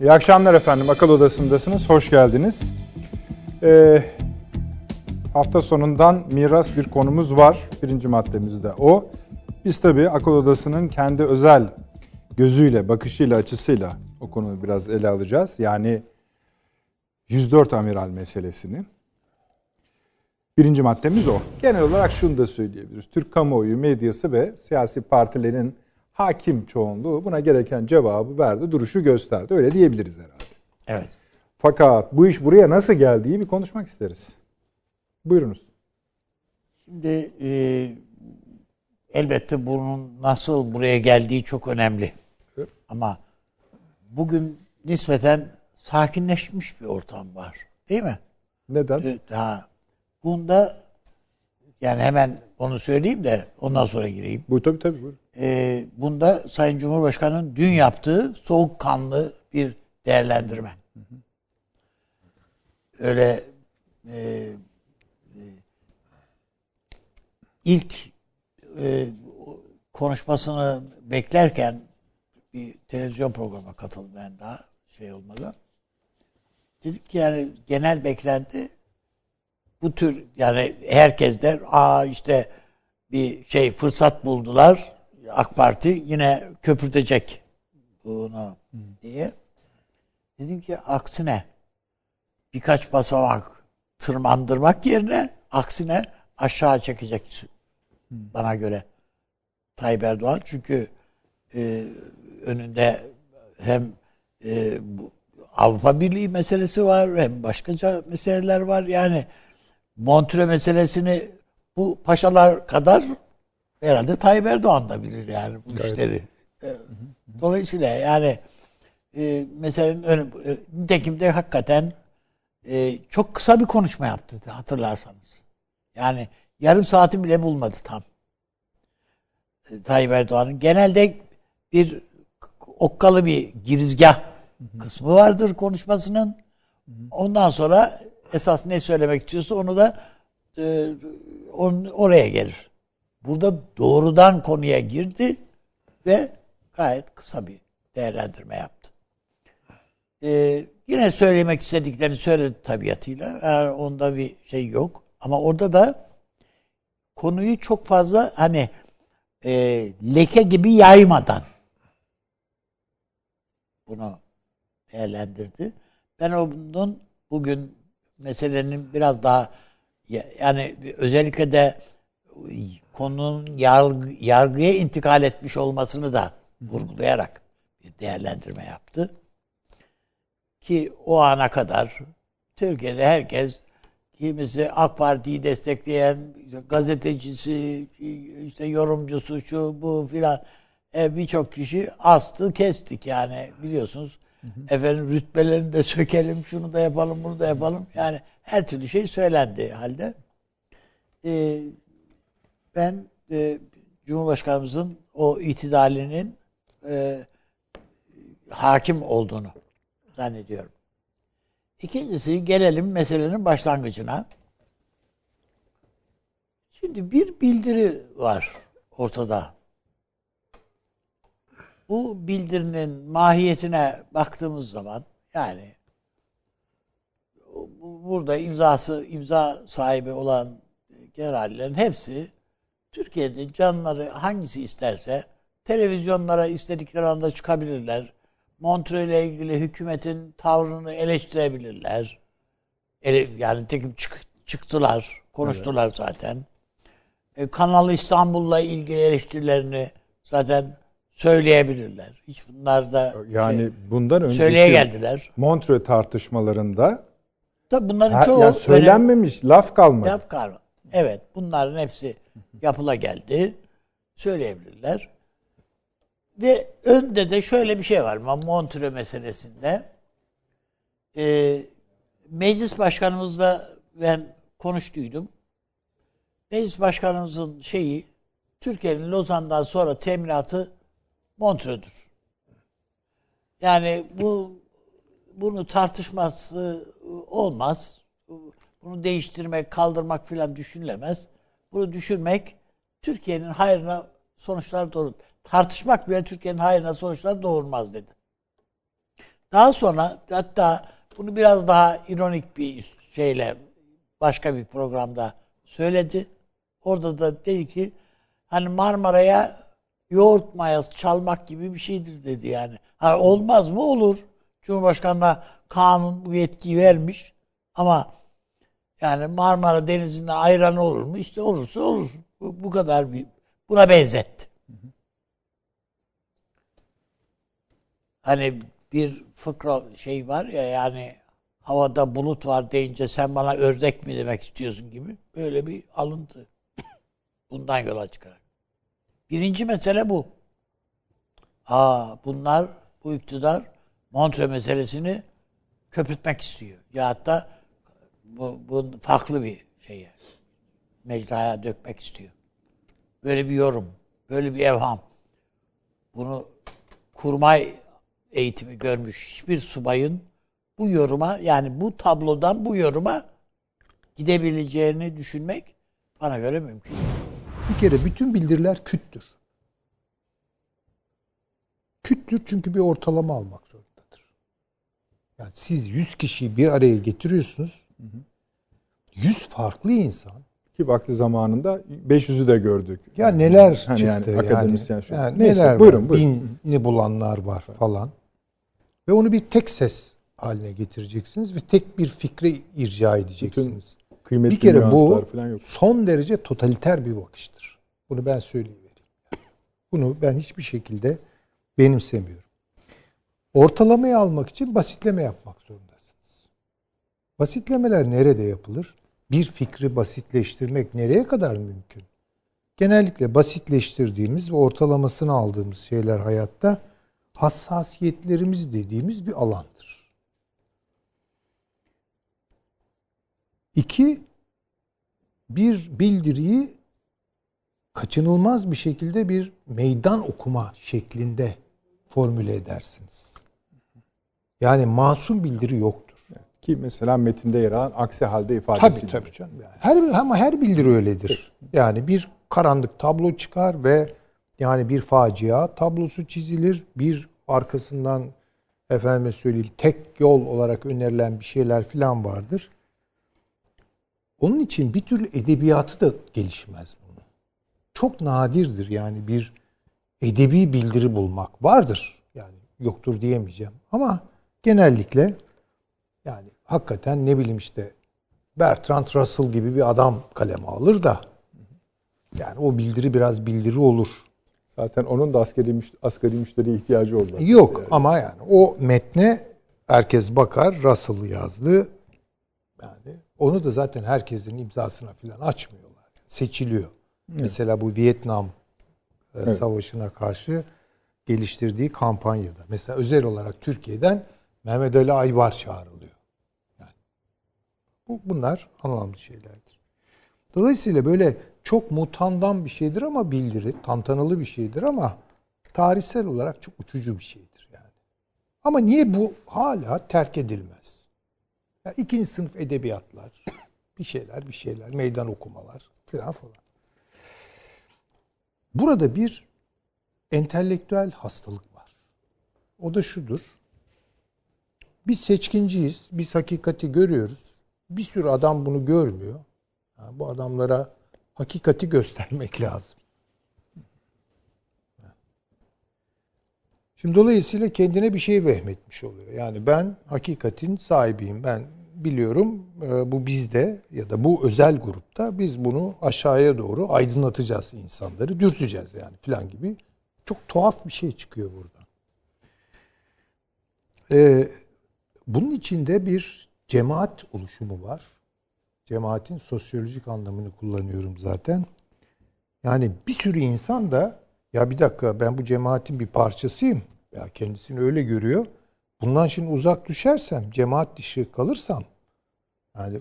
İyi akşamlar efendim. Akıl Odası'ndasınız. Hoş geldiniz. Ee, hafta sonundan miras bir konumuz var. Birinci maddemiz de o. Biz tabii Akıl Odası'nın kendi özel gözüyle, bakışıyla, açısıyla o konuyu biraz ele alacağız. Yani 104 amiral meselesini. Birinci maddemiz o. Genel olarak şunu da söyleyebiliriz. Türk kamuoyu, medyası ve siyasi partilerin hakim çoğunluğu buna gereken cevabı verdi, duruşu gösterdi. Öyle diyebiliriz herhalde. Evet. Fakat bu iş buraya nasıl geldiği bir konuşmak isteriz. Buyurunuz. Şimdi e, elbette bunun nasıl buraya geldiği çok önemli. Evet. Ama bugün nispeten sakinleşmiş bir ortam var. Değil mi? Neden? Ha, bunda yani hemen onu söyleyeyim de ondan sonra gireyim. Bu tabii tabii. Buyurun. E, bunda Sayın Cumhurbaşkanı'nın dün yaptığı soğukkanlı bir değerlendirme. Öyle e, e, ilk e, konuşmasını beklerken bir televizyon programına katıldım ben daha şey olmadan. Dedik ki yani genel beklenti bu tür yani herkes der aa işte bir şey fırsat buldular AK Parti yine köpürtecek bunu diye. Dedim ki aksine birkaç basamak tırmandırmak yerine aksine aşağı çekecek bana göre Tayyip Erdoğan. Çünkü e, önünde hem e, bu Avrupa Birliği meselesi var hem başkaca meseleler var. Yani Montre meselesini bu paşalar kadar herhalde Tayyip Erdoğan da bilir yani bu işleri. E, Dolayısıyla yani e, meselenin önü, e, nitekim de hakikaten e, çok kısa bir konuşma yaptı hatırlarsanız. Yani yarım saati bile bulmadı tam. E, Tayyip Erdoğan'ın genelde bir okkalı bir girizgah kısmı vardır konuşmasının. Ondan sonra esas ne söylemek istiyorsa onu da e, on, oraya gelir. Burada doğrudan konuya girdi ve gayet kısa bir değerlendirme yaptı. Ee, yine söylemek istediklerini söyledi tabiatıyla. Yani onda bir şey yok. Ama orada da konuyu çok fazla hani e, leke gibi yaymadan bunu değerlendirdi. Ben onun bugün meselenin biraz daha yani özellikle de konunun yargı, yargıya intikal etmiş olmasını da vurgulayarak bir değerlendirme yaptı. Ki o ana kadar Türkiye'de herkes kimisi AK Parti'yi destekleyen gazetecisi, işte yorumcusu şu bu filan e, birçok kişi astı kestik yani biliyorsunuz. Hı. Efendim rütbelerini de sökelim, şunu da yapalım, bunu da yapalım. Yani her türlü şey söylendi halde. E, ben e, Cumhurbaşkanımızın o itidalinin e, hakim olduğunu zannediyorum. İkincisi gelelim meselenin başlangıcına. Şimdi bir bildiri var ortada. Bu bildirinin mahiyetine baktığımız zaman yani burada imzası imza sahibi olan generallerin hepsi Türkiye'de canları hangisi isterse televizyonlara istedikleri anda çıkabilirler. Montre ile ilgili hükümetin tavrını eleştirebilirler. Ele, yani tekim çık, çıktılar, konuştular evet. zaten. E, Kanal İstanbul'la ilgili eleştirilerini zaten söyleyebilirler. Hiç bunlar da yani şey, bundan önce söyleye geldiler. Montre tartışmalarında Tabii bunların çoğu yani söylenmemiş, öyle, laf kalmadı. Laf kalmadı. Evet, bunların hepsi yapıla geldi. Söyleyebilirler. Ve önde de şöyle bir şey var Montre meselesinde. E, meclis başkanımızla ben konuştuydum. Meclis başkanımızın şeyi Türkiye'nin Lozan'dan sonra teminatı Montre'dur. Yani bu bunu tartışması olmaz. Bunu değiştirmek, kaldırmak filan düşünülemez. Bunu düşünmek Türkiye'nin hayrına sonuçlar doğurur. Tartışmak bile Türkiye'nin hayrına sonuçlar doğurmaz dedi. Daha sonra hatta bunu biraz daha ironik bir şeyle başka bir programda söyledi. Orada da dedi ki hani Marmara'ya yoğurt mayası çalmak gibi bir şeydir dedi yani. Ha, olmaz mı? Olur. Cumhurbaşkanı'na kanun bu yetkiyi vermiş ama yani Marmara Denizi'nde ayran olur mu? İşte olursa olur. Bu, bu kadar bir buna benzetti. Hani bir fıkra şey var ya yani havada bulut var deyince sen bana ördek mi demek istiyorsun gibi böyle bir alıntı. Bundan yola çıkarak. Birinci mesele bu. Aa bunlar bu iktidar Montre meselesini köpürtmek istiyor. Ya hatta bu, bu farklı bir şeye mecraya dökmek istiyor. Böyle bir yorum, böyle bir evham. Bunu kurmay eğitimi görmüş hiçbir subayın bu yoruma yani bu tablodan bu yoruma gidebileceğini düşünmek bana göre mümkün. Bir kere bütün bildiriler küttür. Küttür çünkü bir ortalama almak zorundadır. Yani siz 100 kişiyi bir araya getiriyorsunuz. 100 farklı insan. Ki vakti zamanında 500'ü de gördük. Ya neler Hani çıktı yani akademisyen şu. yani Neyse neler buyurun var, buyurun. binini bulanlar var falan. Ve onu bir tek ses haline getireceksiniz ve tek bir fikre irca edeceksiniz. Kıymetli bir kere bu falan yok. son derece totaliter bir bakıştır. Bunu ben söyleyivereyim. Bunu ben hiçbir şekilde benimsemiyorum. Ortalamayı almak için basitleme yapmak zorundasınız. Basitlemeler nerede yapılır? Bir fikri basitleştirmek nereye kadar mümkün? Genellikle basitleştirdiğimiz ve ortalamasını aldığımız şeyler hayatta hassasiyetlerimiz dediğimiz bir alandır. İki, bir bildiriyi kaçınılmaz bir şekilde bir meydan okuma şeklinde formüle edersiniz. Yani masum bildiri yoktur. Ki mesela metinde yer alan aksi halde ifadesi. Tabii tabii canım. Yani her ama her bildiri öyledir. Yani bir karanlık tablo çıkar ve yani bir facia tablosu çizilir. Bir arkasından efendime söyleyeyim tek yol olarak önerilen bir şeyler filan vardır. Onun için bir türlü edebiyatı da gelişmez bunun. Çok nadirdir yani bir edebi bildiri bulmak. Vardır yani yoktur diyemeyeceğim. Ama genellikle yani hakikaten ne bileyim işte Bertrand Russell gibi bir adam kaleme alır da yani o bildiri biraz bildiri olur. Zaten onun da askeri, müş- asgari müşteriye ihtiyacı oldu. Yok ama yani o metne herkes bakar Russell yazdı. Yani onu da zaten herkesin imzasına falan açmıyorlar. Seçiliyor. Mesela bu Vietnam e, Savaşı'na karşı geliştirdiği kampanyada. Mesela özel olarak Türkiye'den Mehmet Ali Aybar çağrılıyor. Yani bu, bunlar anlamlı şeylerdir. Dolayısıyla böyle çok mutandan bir şeydir ama bildiri, tantanalı bir şeydir ama tarihsel olarak çok uçucu bir şeydir yani. Ama niye bu hala terk edilmez? Ya ikinci sınıf edebiyatlar, bir şeyler, bir şeyler, meydan okumalar falan falan. Burada bir entelektüel hastalık var. O da şudur. Biz seçkinciyiz. Biz hakikati görüyoruz. Bir sürü adam bunu görmüyor. Yani bu adamlara hakikati göstermek lazım. Şimdi dolayısıyla kendine bir şey vehmetmiş oluyor. Yani ben hakikatin sahibiyim. Ben biliyorum e, bu bizde ya da bu özel grupta biz bunu aşağıya doğru aydınlatacağız insanları, dürteceğiz yani filan gibi. Çok tuhaf bir şey çıkıyor burada. Ee, bunun içinde bir cemaat oluşumu var. Cemaatin sosyolojik anlamını kullanıyorum zaten. Yani bir sürü insan da ya bir dakika ben bu cemaatin bir parçasıyım. Ya kendisini öyle görüyor. Bundan şimdi uzak düşersem, cemaat dışı kalırsam yani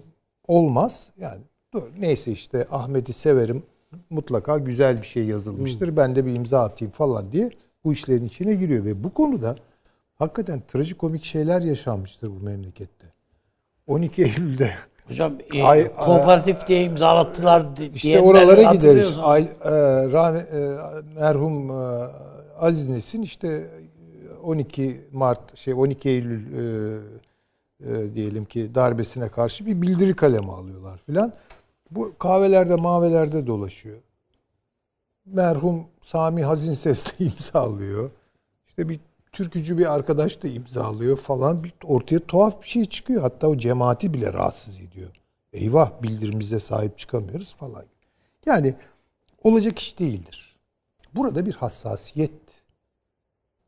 olmaz. Yani dur, neyse işte Ahmet'i severim. Mutlaka güzel bir şey yazılmıştır. Ben de bir imza atayım falan diye bu işlerin içine giriyor ve bu konuda hakikaten trajikomik şeyler yaşanmıştır bu memlekette. 12 Eylül'de Hocam e, Ay- kooperatif diye imzalattılar di- işte oralara gideriz. Ay, e, rahme- e, merhum e, Aziz Nesin işte 12 Mart şey 12 Eylül e, e, diyelim ki darbesine karşı bir bildiri kalemi alıyorlar filan. Bu kahvelerde mavelerde dolaşıyor. Merhum Sami Hazin Ses de imzalıyor. İşte bir türkücü bir arkadaş da imzalıyor falan. Bir ortaya tuhaf bir şey çıkıyor. Hatta o cemaati bile rahatsız ediyor. Eyvah bildirimize sahip çıkamıyoruz falan. Yani olacak iş değildir. Burada bir hassasiyet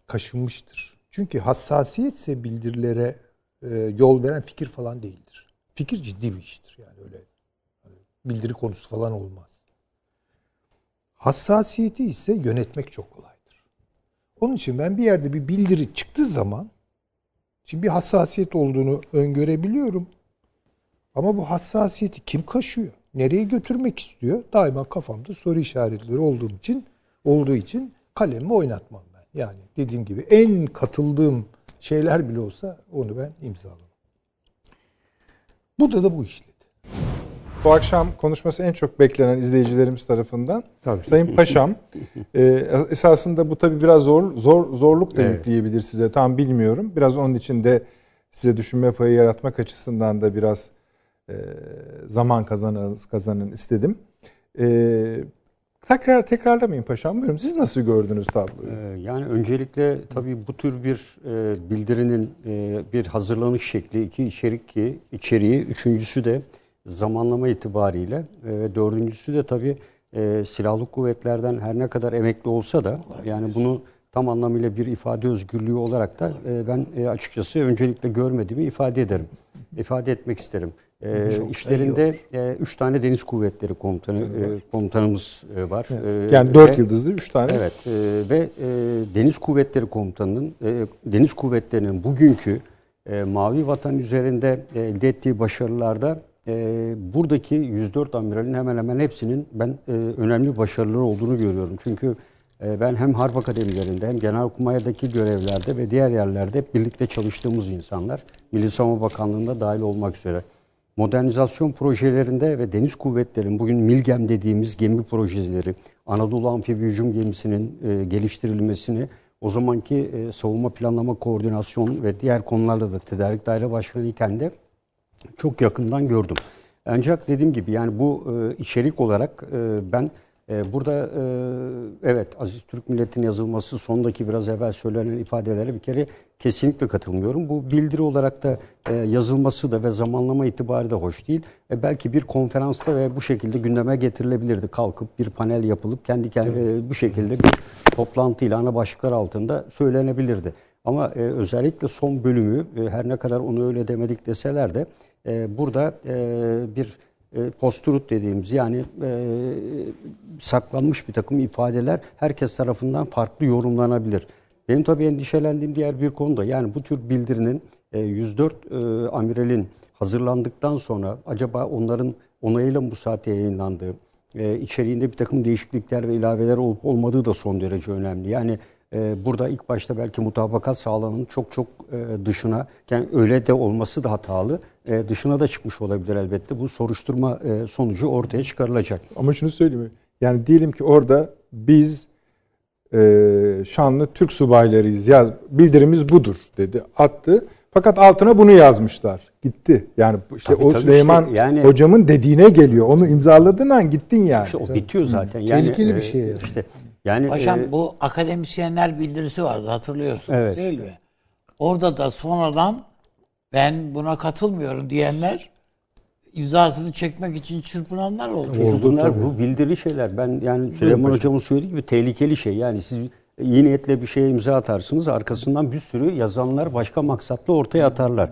kaşınmıştır. Çünkü hassasiyetse bildirilere e, yol veren fikir falan değildir. Fikir ciddi bir iştir yani öyle hani bildiri konusu falan olmaz. Hassasiyeti ise yönetmek çok kolaydır. Onun için ben bir yerde bir bildiri çıktığı zaman şimdi bir hassasiyet olduğunu öngörebiliyorum. Ama bu hassasiyeti kim kaşıyor? Nereye götürmek istiyor? Daima kafamda soru işaretleri olduğum için olduğu için kalemi oynatmam. Yani dediğim gibi en katıldığım şeyler bile olsa onu ben imzalamam. Burada da bu işledi. Bu akşam konuşması en çok beklenen izleyicilerimiz tarafından Tabii. Sayın Paşam e, esasında bu tabii biraz zor zor zorluk da Evet. yükleyebilir size tam bilmiyorum. Biraz onun için de size düşünme payı yaratmak açısından da biraz e, zaman kazanın kazanın istedim. E, tekrar tekrarlamayın paşam buyurun. Siz nasıl gördünüz tabloyu? Ee, Yani öncelikle tabii bu tür bir e, bildirinin e, bir hazırlanış şekli, iki içerik ki içeriği, üçüncüsü de zamanlama itibariyle e, ve dördüncüsü de tabii e, silahlı kuvvetlerden her ne kadar emekli olsa da yani bunu tam anlamıyla bir ifade özgürlüğü olarak da ben açıkçası öncelikle görmediğimi ifade ederim. İfade etmek isterim. E, işlerinde e, üç tane deniz kuvvetleri komutanı e, komutanımız e, var. E, Yani dört ve- yıldızlı üç tane. Evet e, ve e, Deniz Kuvvetleri Komutanı'nın e, Deniz Kuvvetleri'nin bugünkü e, Mavi Vatan üzerinde e, elde ettiği başarılarda e, buradaki 104 amiralin hemen hemen hepsinin ben e, önemli başarıları olduğunu görüyorum. Çünkü ben hem harp akademilerinde hem genelkurmaydaki görevlerde ve diğer yerlerde birlikte çalıştığımız insanlar. Milli Savunma Bakanlığı'nda dahil olmak üzere modernizasyon projelerinde ve deniz kuvvetlerinin bugün MİLGEM dediğimiz gemi projeleri, Anadolu Amfibi Hücum Gemisi'nin e, geliştirilmesini o zamanki e, savunma planlama koordinasyon ve diğer konularda da tedarik daire başkanı iken de çok yakından gördüm. Ancak dediğim gibi yani bu e, içerik olarak e, ben burada e, evet Aziz Türk Milleti'nin yazılması sondaki biraz evvel söylenen ifadelere bir kere kesinlikle katılmıyorum. Bu bildiri olarak da e, yazılması da ve zamanlama itibari de hoş değil. E, belki bir konferansta ve bu şekilde gündeme getirilebilirdi. Kalkıp bir panel yapılıp kendi kendine bu şekilde bir toplantıyla ana başlıklar altında söylenebilirdi. Ama özellikle son bölümü her ne kadar onu öyle demedik deseler de burada bir e, post-truth dediğimiz yani e, saklanmış bir takım ifadeler herkes tarafından farklı yorumlanabilir. Benim tabii endişelendiğim diğer bir konu da yani bu tür bildirinin e, 104 e, amiralin hazırlandıktan sonra acaba onların onayıyla mı bu saate yayınlandığı, e, içeriğinde bir takım değişiklikler ve ilaveler olup olmadığı da son derece önemli. Yani e, burada ilk başta belki mutabakat sağlananın çok çok e, dışına, yani öyle de olması da hatalı, e, dışına da çıkmış olabilir elbette. Bu soruşturma e, sonucu ortaya çıkarılacak. Ama şunu söyleyeyim. Yani diyelim ki orada biz e, şanlı Türk subaylarıyız. Yaz, bildirimiz budur dedi. Attı. Fakat altına bunu yazmışlar. Gitti. Yani işte Tabii, o tabii Süleyman işte yani- hocamın dediğine geliyor. Onu imzaladığın an gittin yani. İşte o bitiyor zaten. Yani, Tehlikeli bir şey yani. İşte yani Paşam e, bu akademisyenler bildirisi vardı hatırlıyorsunuz Evet. değil mi? Orada da sonradan ben buna katılmıyorum diyenler imzasını çekmek için çırpınanlar oldu. Çünkü bunlar bu bildiri şeyler. Ben yani Süleyman Hocam'ın söylediği gibi tehlikeli şey. Yani siz iyi niyetle bir şeye imza atarsınız. Arkasından bir sürü yazanlar başka maksatla ortaya atarlar.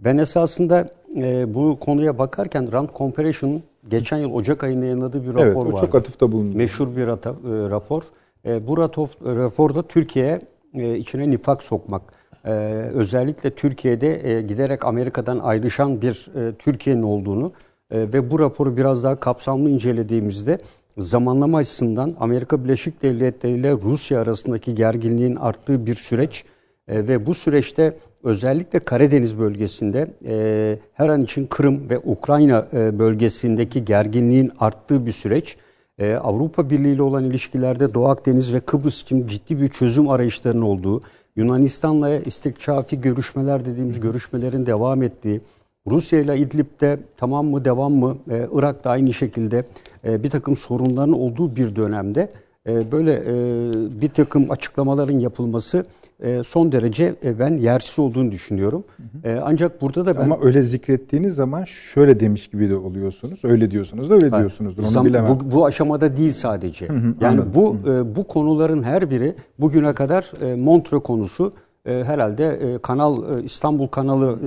Ben esasında e, bu konuya bakarken Rand Comparison geçen yıl Ocak ayında yayınladığı bir rapor Evet, o vardı. çok atıfta bulundu. Meşhur bir rata- e, rapor. E, bu ratof- raporda Türkiye e, içine nifak sokmak, e, özellikle Türkiye'de e, giderek Amerika'dan ayrışan bir e, Türkiye'nin olduğunu e, ve bu raporu biraz daha kapsamlı incelediğimizde zamanlama açısından Amerika Birleşik Devletleri ile Rusya arasındaki gerginliğin arttığı bir süreç e, ve bu süreçte özellikle Karadeniz bölgesinde e, her an için Kırım ve Ukrayna e, bölgesindeki gerginliğin arttığı bir süreç. E, Avrupa Birliği ile olan ilişkilerde Doğu Akdeniz ve Kıbrıs için ciddi bir çözüm arayışlarının olduğu Yunanistan'la istikşafi görüşmeler dediğimiz görüşmelerin devam ettiği, Rusya ile İdlib'de tamam mı devam mı, e, Irak'ta aynı şekilde e, bir takım sorunların olduğu bir dönemde böyle e, bir takım açıklamaların yapılması e, son derece e, ben yersiz olduğunu düşünüyorum. Ancak burada da ben... Ama öyle zikrettiğiniz zaman şöyle demiş gibi de oluyorsunuz. Öyle diyorsunuz da öyle Hayır, diyorsunuzdur. Onu zam- bilemem. Bu, bu aşamada değil sadece. yani bu e, bu konuların her biri bugüne kadar e, Montreux konusu herhalde kanal İstanbul kanalı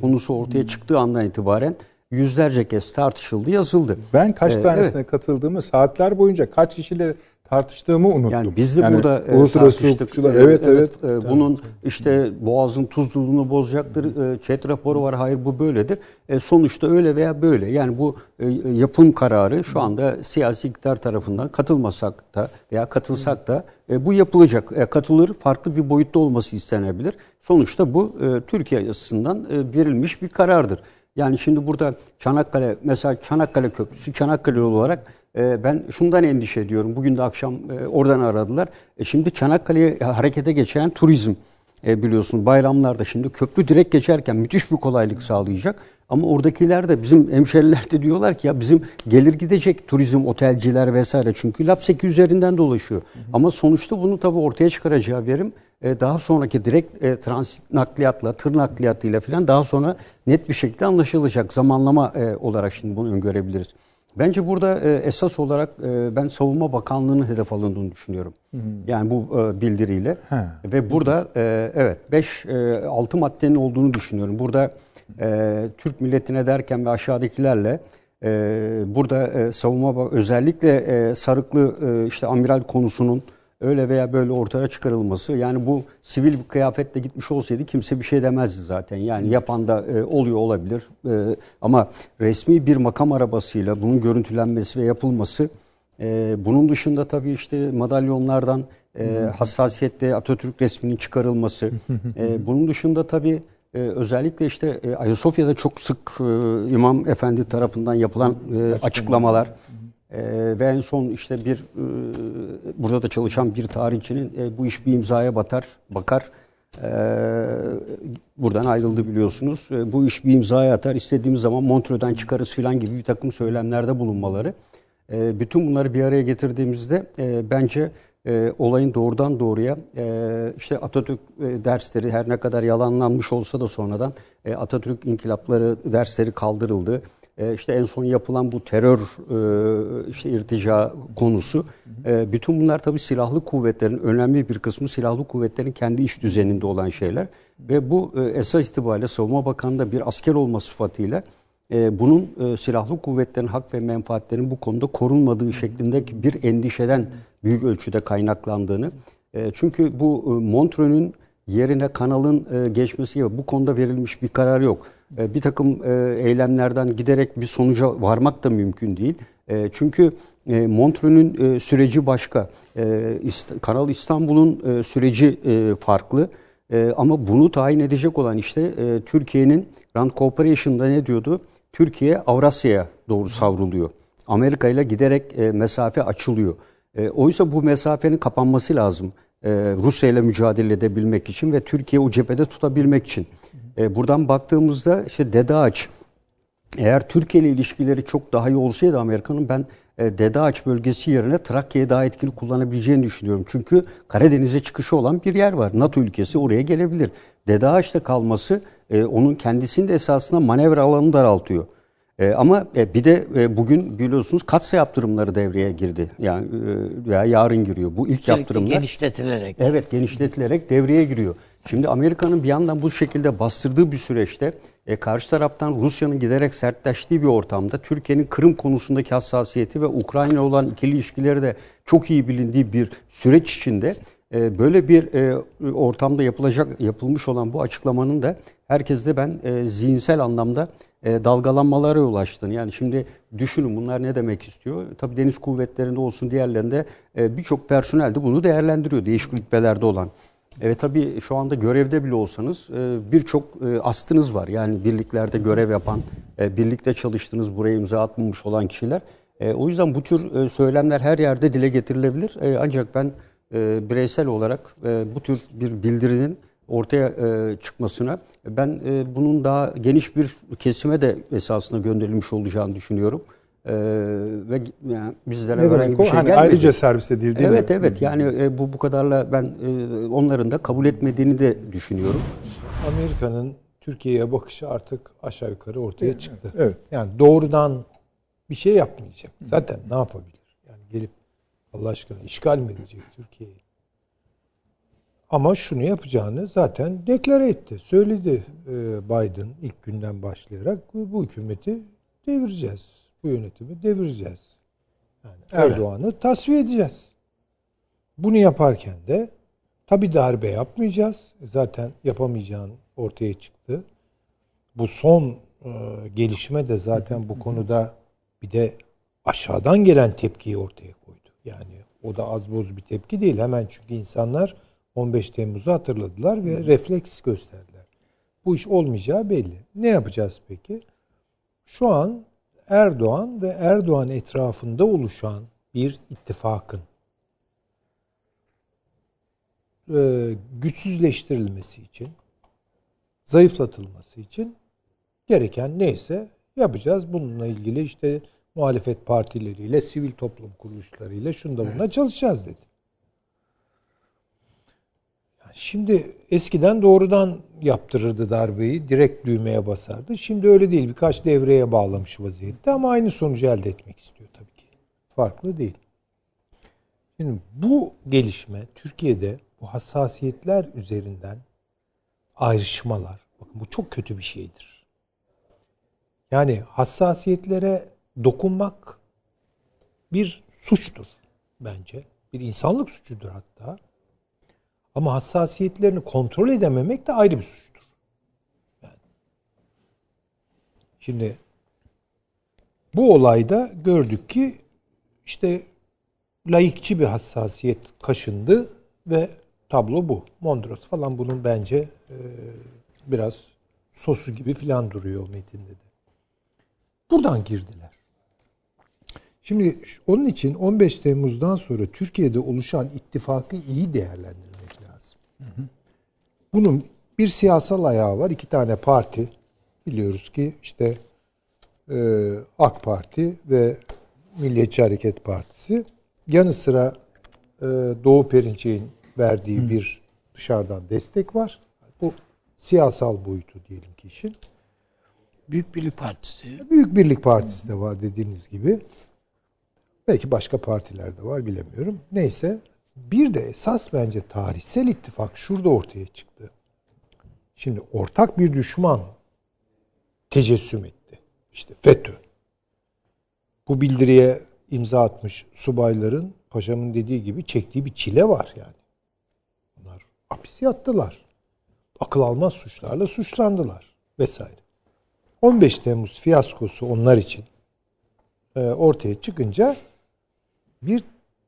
konusu ortaya çıktığı andan itibaren yüzlerce kez tartışıldı, yazıldı. Ben kaç Ee, tanesine katıldığımı saatler boyunca kaç kişiyle tartıştığımı unuttum. Yani biz de burada e, uluslararası tartıştık. hukukçular E, evet evet. e, bunun işte Boğaz'ın tuzluluğunu bozacaktır. E, chat raporu var. Hayır bu böyledir. E, sonuçta öyle veya böyle. Yani bu e, yapım kararı şu anda siyasi iktidar tarafından katılmasak da veya katılsak da e, bu yapılacak. E, katılır farklı bir boyutta olması istenebilir. Sonuçta bu e, Türkiye açısından e, verilmiş bir karardır. Yani şimdi burada Çanakkale mesela Çanakkale Köprüsü Çanakkale olarak ben şundan endişe ediyorum. Bugün de akşam e, oradan aradılar. E, şimdi Çanakkale'ye harekete geçen turizm e, biliyorsun bayramlarda şimdi köprü direkt geçerken müthiş bir kolaylık sağlayacak. Ama oradakiler de bizim hemşeriler de diyorlar ki ya bizim gelir gidecek turizm, otelciler vesaire. Çünkü Lapseki üzerinden dolaşıyor. Ama sonuçta bunu tabii ortaya çıkaracağı verim e, daha sonraki direkt e, transit nakliyatla, tır nakliyatıyla falan daha sonra net bir şekilde anlaşılacak. Zamanlama e, olarak şimdi bunu öngörebiliriz. Bence burada e, esas olarak e, ben Savunma Bakanlığı'nın hedef alındığını düşünüyorum. Yani bu e, bildiriyle. He. Ve burada evet 5 e, 6 maddenin olduğunu düşünüyorum. Burada Türk milletine derken ve aşağıdakilerle burada savunma özellikle sarıklı işte amiral konusunun öyle veya böyle ortaya çıkarılması yani bu sivil bir kıyafetle gitmiş olsaydı kimse bir şey demezdi zaten. Yani yapan da e, oluyor olabilir. E, ama resmi bir makam arabasıyla bunun görüntülenmesi ve yapılması e, bunun dışında tabii işte madalyonlardan e, hassasiyetle Atatürk resminin çıkarılması. e, bunun dışında tabii e, özellikle işte e, Ayasofya'da çok sık e, İmam Efendi tarafından yapılan e, açıklamalar. E, ve en son işte bir e, burada da çalışan bir tarihçinin e, bu iş bir imzaya batar, bakar. E, buradan ayrıldı biliyorsunuz. E, bu iş bir imzaya atar. İstediğimiz zaman Montreux'dan çıkarız filan gibi bir takım söylemlerde bulunmaları. E, bütün bunları bir araya getirdiğimizde e, bence e, olayın doğrudan doğruya e, işte Atatürk e, dersleri her ne kadar yalanlanmış olsa da sonradan e, Atatürk inkılapları dersleri kaldırıldı. E, işte en son yapılan bu terör e, işte irtica konusu. E, bütün bunlar tabii silahlı kuvvetlerin önemli bir kısmı silahlı kuvvetlerin kendi iş düzeninde olan şeyler. Ve bu e, esas itibariyle Savunma Bakanı'nda bir asker olma sıfatıyla bunun silahlı kuvvetlerin hak ve menfaatlerinin bu konuda korunmadığı şeklindeki bir endişeden büyük ölçüde kaynaklandığını. Çünkü bu e, yerine kanalın geçmesi gibi bu konuda verilmiş bir karar yok. E, bir takım e, eylemlerden giderek bir sonuca varmak da mümkün değil. E, çünkü Montreux'ün süreci başka. Kanal İstanbul'un süreci farklı. Ama bunu tayin edecek olan işte Türkiye'nin Rand Corporation'da ne diyordu? Türkiye Avrasya'ya doğru savruluyor. Amerika ile giderek mesafe açılıyor. Oysa bu mesafenin kapanması lazım. Rusya ile mücadele edebilmek için ve Türkiye o cephede tutabilmek için. E, buradan baktığımızda işte Dede Ağaç eğer Türkiye ile ilişkileri çok daha iyi olsaydı Amerika'nın ben e, Dede Ağaç bölgesi yerine Trakya'yı daha etkili kullanabileceğini düşünüyorum. Çünkü Karadeniz'e çıkışı olan bir yer var. NATO ülkesi oraya gelebilir. Dede Ağaç'ta kalması e, onun kendisinin de esasında manevra alanını daraltıyor. E, ama e, bir de e, bugün biliyorsunuz katsa yaptırımları devreye girdi. Yani e, veya yarın giriyor. Bu ilk Sürekli yaptırımlar. genişletilerek. Evet genişletilerek devreye giriyor. Şimdi Amerika'nın bir yandan bu şekilde bastırdığı bir süreçte e, karşı taraftan Rusya'nın giderek sertleştiği bir ortamda Türkiye'nin Kırım konusundaki hassasiyeti ve Ukrayna olan ikili ilişkileri de çok iyi bilindiği bir süreç içinde e, böyle bir e, ortamda yapılacak yapılmış olan bu açıklamanın da herkeste ben e, zihinsel anlamda e, dalgalanmalara yol açtığını. Yani şimdi düşünün bunlar ne demek istiyor? Tabii deniz kuvvetlerinde olsun diğerlerinde e, birçok personel de bunu değerlendiriyor değişik rütbelerde olan. Evet tabii şu anda görevde bile olsanız e, birçok e, astınız var. Yani birliklerde görev yapan, e, birlikte çalıştığınız, buraya imza atmamış olan kişiler. O yüzden bu tür söylemler her yerde dile getirilebilir. Ancak ben bireysel olarak bu tür bir bildirinin ortaya çıkmasına ben bunun daha geniş bir kesime de esasında gönderilmiş olacağını düşünüyorum. E, ve yani bizlere Ne herhangi bir şey Hani gelmedi. ayrıca servis edildi mi? Evet evet yani e, bu bu kadarla ben e, onların da kabul etmediğini de düşünüyorum. Amerika'nın Türkiye'ye bakışı artık aşağı yukarı ortaya çıktı. Evet. Yani doğrudan bir şey yapmayacak. Zaten ne yapabilir? Yani gelip Allah aşkına işgal mi edecek Türkiye'yi? Ama şunu yapacağını zaten deklare etti. Söyledi e, Biden ilk günden başlayarak bu hükümeti devireceğiz. Bu yönetimi devireceğiz. Yani Erdoğan'ı tasfiye edeceğiz. Bunu yaparken de tabi darbe yapmayacağız. Zaten yapamayacağın ortaya çıktı. Bu son e, gelişme de zaten bu konuda bir de aşağıdan gelen tepkiyi ortaya koydu. Yani o da az boz bir tepki değil. Hemen çünkü insanlar 15 Temmuz'u hatırladılar ve refleks gösterdiler. Bu iş olmayacağı belli. Ne yapacağız peki? Şu an Erdoğan ve Erdoğan etrafında oluşan bir ittifakın e, güçsüzleştirilmesi için, zayıflatılması için gereken neyse yapacağız. Bununla ilgili işte muhalefet partileriyle, sivil toplum kuruluşlarıyla şunda buna çalışacağız dedi. Şimdi eskiden doğrudan yaptırırdı darbeyi, direkt düğmeye basardı. Şimdi öyle değil. Birkaç devreye bağlamış vaziyette ama aynı sonucu elde etmek istiyor tabii ki. Farklı değil. Şimdi bu gelişme Türkiye'de bu hassasiyetler üzerinden ayrışmalar, bakın bu çok kötü bir şeydir. Yani hassasiyetlere dokunmak bir suçtur bence. Bir insanlık suçudur hatta. Ama hassasiyetlerini kontrol edememek de ayrı bir suçtur. Yani. Şimdi bu olayda gördük ki işte laikçi bir hassasiyet kaşındı ve tablo bu. Mondros falan bunun bence e, biraz sosu gibi filan duruyor metinde de. Buradan girdiler. Şimdi onun için 15 Temmuz'dan sonra Türkiye'de oluşan ittifakı iyi değerlendirmek Bunun bir siyasal ayağı var. iki tane parti. Biliyoruz ki işte e, AK Parti ve Milliyetçi Hareket Partisi. Yanı sıra e, Doğu Perinçek'in verdiği bir dışarıdan destek var. Bu siyasal boyutu diyelim ki işin. Büyük Birlik Partisi. Büyük Birlik Partisi de var dediğiniz gibi. Belki başka partiler de var bilemiyorum. Neyse. Bir de esas bence tarihsel ittifak şurada ortaya çıktı. Şimdi ortak bir düşman tecessüm etti. İşte FETÖ. Bu bildiriye imza atmış subayların paşamın dediği gibi çektiği bir çile var yani. Bunlar hapis yattılar. Akıl almaz suçlarla suçlandılar vesaire. 15 Temmuz fiyaskosu onlar için e, ortaya çıkınca bir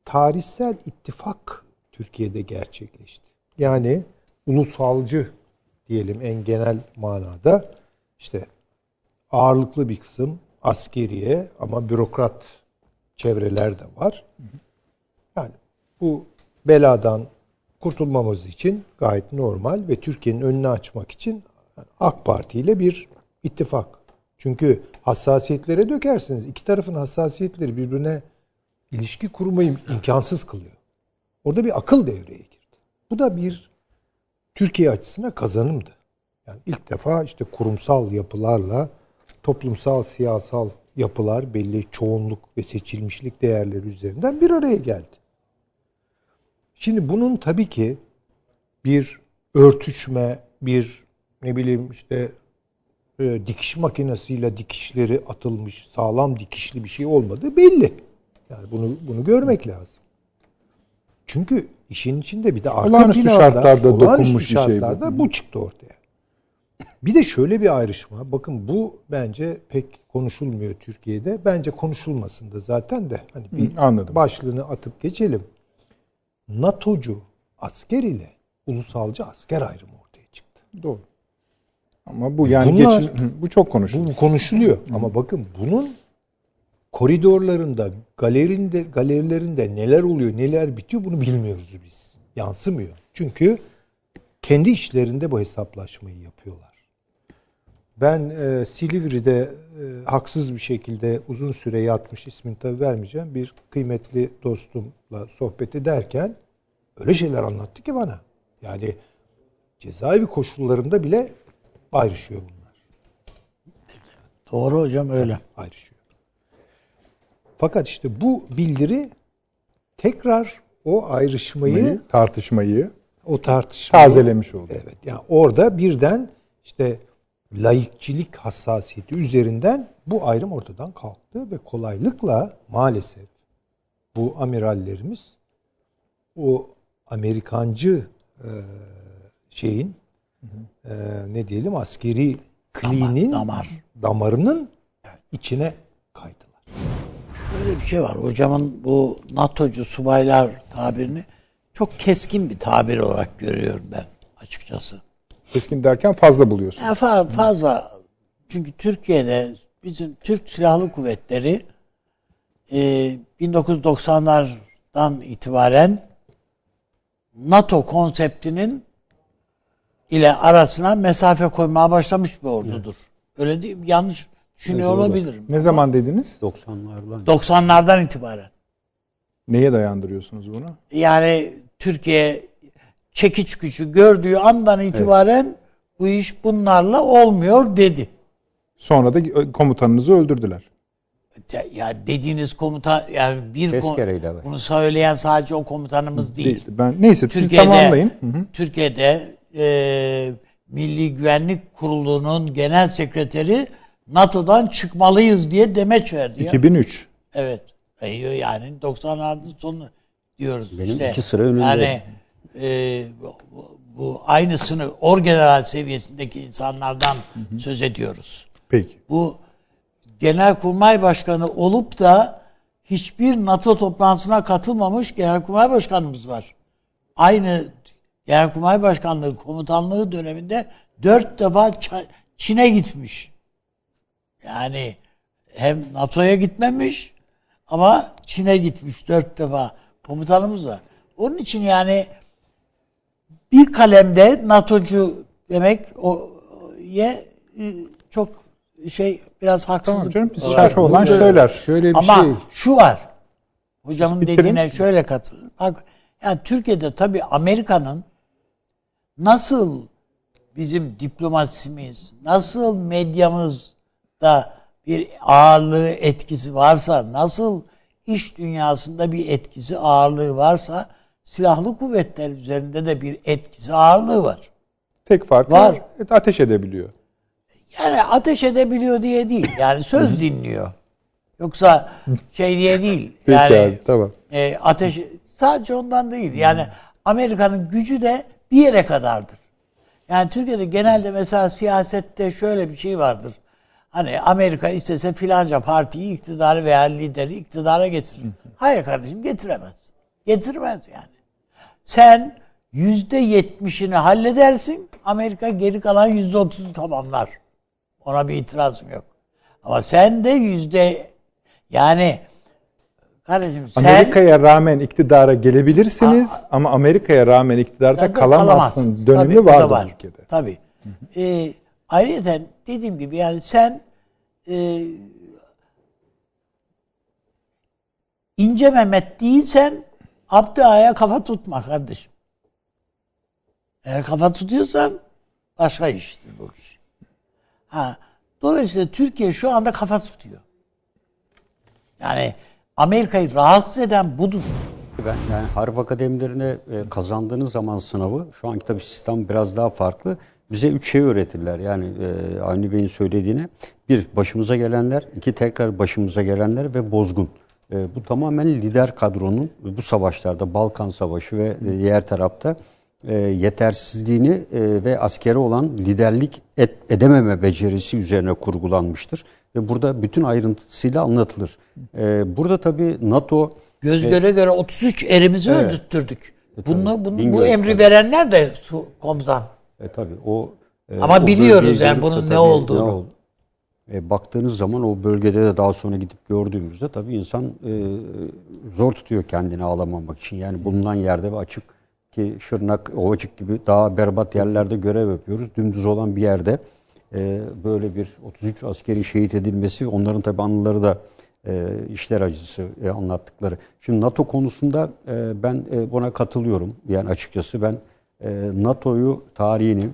tarihsel ittifak Türkiye'de gerçekleşti. Yani ulusalcı diyelim en genel manada işte ağırlıklı bir kısım askeriye ama bürokrat çevreler de var. Yani bu beladan kurtulmamız için gayet normal ve Türkiye'nin önünü açmak için AK Parti ile bir ittifak. Çünkü hassasiyetlere dökersiniz. İki tarafın hassasiyetleri birbirine ilişki kurmayı imkansız kılıyor. Orada bir akıl devreye girdi. Bu da bir Türkiye açısına kazanımdı. Yani ilk defa işte kurumsal yapılarla toplumsal, siyasal yapılar belli çoğunluk ve seçilmişlik değerleri üzerinden bir araya geldi. Şimdi bunun tabii ki bir örtüşme, bir ne bileyim işte e, dikiş makinesiyle dikişleri atılmış, sağlam dikişli bir şey olmadığı belli. Yani bunu bunu görmek lazım. Çünkü işin içinde bir de arka Olağanüstü planda, şartlarda olağanüstü dokunmuş bir şey bu. şartlarda bu çıktı ortaya. Bir de şöyle bir ayrışma. Bakın bu bence pek konuşulmuyor Türkiye'de. Bence konuşulmasın da zaten de. Hani bir Hı, anladım. başlığını atıp geçelim. NATO'cu asker ile ulusalcı asker ayrımı ortaya çıktı. Doğru. Ama bu yani Bunlar- geçin, bu çok konuşulur. Bu konuşuluyor. Ama bakın bunun koridorlarında, galerinde, galerilerinde neler oluyor, neler bitiyor bunu bilmiyoruz biz. Yansımıyor. Çünkü kendi işlerinde bu hesaplaşmayı yapıyorlar. Ben e, Silivri'de e, haksız bir şekilde uzun süre yatmış ismini tabii vermeyeceğim bir kıymetli dostumla sohbet ederken öyle şeyler anlattı ki bana. Yani cezaevi koşullarında bile ayrışıyor bunlar. Doğru hocam öyle. Ayrışıyor. Fakat işte bu bildiri tekrar o ayrışmayı, tartışmayı o tartışmayı tazelemiş oldu. Evet. Yani orada birden işte laikçilik hassasiyeti üzerinden bu ayrım ortadan kalktı ve kolaylıkla maalesef bu amirallerimiz o Amerikancı e, şeyin e, ne diyelim askeri kliğinin damar. damarının içine kaydılar. Böyle bir şey var. Hocamın bu NATO'cu subaylar tabirini çok keskin bir tabir olarak görüyorum ben açıkçası. Keskin derken fazla buluyorsun. Yani fa- fazla çünkü Türkiye'de bizim Türk Silahlı Kuvvetleri e, 1990'lardan itibaren NATO konseptinin ile arasına mesafe koymaya başlamış bir ordudur. Öyle değil mi? Yanlış düşünüyor olabilirim. Ne zaman dediniz? 90'lardan. 90'lardan itibaren. Neye dayandırıyorsunuz bunu? Yani Türkiye çekiç gücü gördüğü andan itibaren bu iş bunlarla olmuyor dedi. Sonra da komutanınızı öldürdüler. Ya- Ya dediğiniz komutan yani bir kom- evet. bunu söyleyen sadece o komutanımız değil. Değil. Ben neyse siz Türkiye'de tamamlayın. Hı hı. Türkiye'de e, Milli Güvenlik Kurulu'nun genel sekreteri NATO'dan çıkmalıyız diye demeç verdi. ya. 2003. Evet. E, Yani 90'ların sonu diyoruz Benim işte. iki sıra önünde. Yani e, bu, bu- aynısını orgeneral seviyesindeki insanlardan söz ediyoruz. Peki. Bu Genelkurmay Başkanı olup da hiçbir NATO toplantısına katılmamış Genelkurmay Başkanımız var. Aynı Genelkurmay Başkanlığı komutanlığı döneminde dört defa Çin'e gitmiş. Yani hem NATO'ya gitmemiş ama Çin'e gitmiş dört defa komutanımız var. Onun için yani bir kalemde NATO'cu demek o ye e, çok şey biraz haksızlık. Tamam canım biz şerh olan söyler. Şöyle bir Ama şey. şu var. Hocamın bitirin. dediğine şöyle katılıyorum. Bak, yani Türkiye'de tabii Amerika'nın nasıl bizim diplomasimiz, nasıl medyamızda bir ağırlığı, etkisi varsa, nasıl iş dünyasında bir etkisi, ağırlığı varsa silahlı kuvvetler üzerinde de bir etkisi, ağırlığı var. Tek farkı Var. ateş edebiliyor. Yani ateş edebiliyor diye değil. Yani söz dinliyor. Yoksa şey diye değil. Peki Yani abi tamam. e, ateş sadece ondan değil. Yani Amerika'nın gücü de bir yere kadardır. Yani Türkiye'de genelde mesela siyasette şöyle bir şey vardır. Hani Amerika istese filanca partiyi iktidarı veya lideri iktidara getirir. Hayır kardeşim getiremez. Getirmez yani. Sen yüzde yetmişini halledersin. Amerika geri kalan yüzde otuzu tamamlar. Ona bir itirazım yok. Ama sen de yüzde yani kardeşim sen Amerika'ya rağmen iktidara gelebilirsiniz ama Amerika'ya rağmen iktidarda kalamazsın dönemi Tabii, vardır var. ülkede. Tabii. Ee, ayrıca dediğim gibi yani sen e, ince Mehmet değilsen Abdü Ağa'ya kafa tutma kardeşim. Eğer kafa tutuyorsan başka iştir bu iş. Ha, dolayısıyla Türkiye şu anda kafa tutuyor. Yani Amerika'yı rahatsız eden budur. Ben yani harp akademilerine e, kazandığınız zaman sınavı şu anki tabii sistem biraz daha farklı. Bize üç şey öğretirler. Yani e, Avni Bey'in söylediğine bir başımıza gelenler, iki tekrar başımıza gelenler ve bozgun. E, bu tamamen lider kadronun bu savaşlarda Balkan Savaşı ve e, diğer tarafta e, yetersizliğini e, ve askeri olan liderlik et, edememe becerisi üzerine kurgulanmıştır. Ve burada bütün ayrıntısıyla anlatılır. E, burada tabii NATO Göz göre göre 33 erimizi Evet. öldürttürdük. E, Bunu, bunu, bu emri verenler de su, komutan. E tabii o e, Ama o biliyoruz yani bunun ne tabii olduğunu. ol- E, baktığınız zaman o bölgede de daha sonra gidip gördüğümüzde tabii insan e, zor tutuyor kendini ağlamamak için. Yani bulunan yerde ve açık ki Şırnak, Ovacık gibi daha berbat yerlerde görev yapıyoruz. Dümdüz olan bir yerde e, böyle bir 33 askeri şehit edilmesi onların tabii anıları da e, işler acısı e, anlattıkları. Şimdi NATO konusunda e, ben e, buna katılıyorum. Yani açıkçası ben NATO'yu tarihini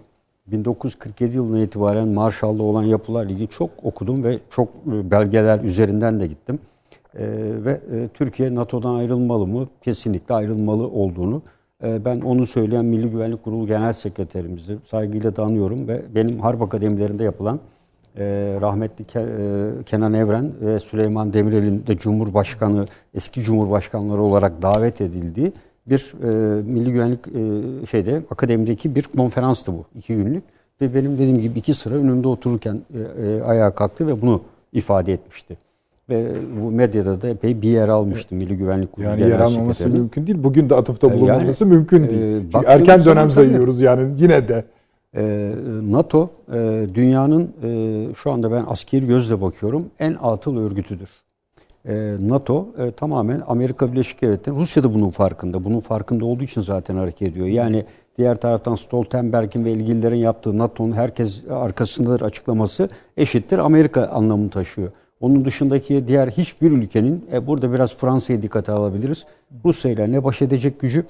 1947 yılına itibaren Marshall'da olan yapılarla ilgili çok okudum ve çok e, belgeler üzerinden de gittim. E, ve e, Türkiye NATO'dan ayrılmalı mı? Kesinlikle ayrılmalı olduğunu e, ben onu söyleyen Milli Güvenlik Kurulu Genel Sekreterimizi saygıyla tanıyorum ve benim Harp Akademilerinde yapılan rahmetli Ke, Kenan Evren ve Süleyman Demirel'in de Cumhurbaşkanı, eski Cumhurbaşkanları olarak davet edildiği bir e, Milli Güvenlik e, şeyde akademideki bir konferanstı bu. iki günlük. Ve benim dediğim gibi iki sıra önünde otururken e, e, ayağa kalktı ve bunu ifade etmişti. Ve bu medyada da epey bir yer almıştı Milli Güvenlik Kurulu Yani Genel yer almaması mümkün değil. Bugün de atıfta Yani, bulunmaması mümkün e, değil. Çünkü erken dönem sayıyoruz yani yine de. Ee, NATO e, dünyanın e, şu anda ben askeri gözle bakıyorum en atıl örgütüdür. E, NATO e, tamamen Amerika Birleşik Devletleri, Rusya da bunun farkında. Bunun farkında olduğu için zaten hareket ediyor. Yani diğer taraftan Stoltenberg'in ve ilgililerin yaptığı NATO'nun herkes arkasındadır açıklaması eşittir Amerika anlamını taşıyor. Onun dışındaki diğer hiçbir ülkenin, e, burada biraz Fransa'yı dikkate alabiliriz. Rusya ile ne baş edecek gücü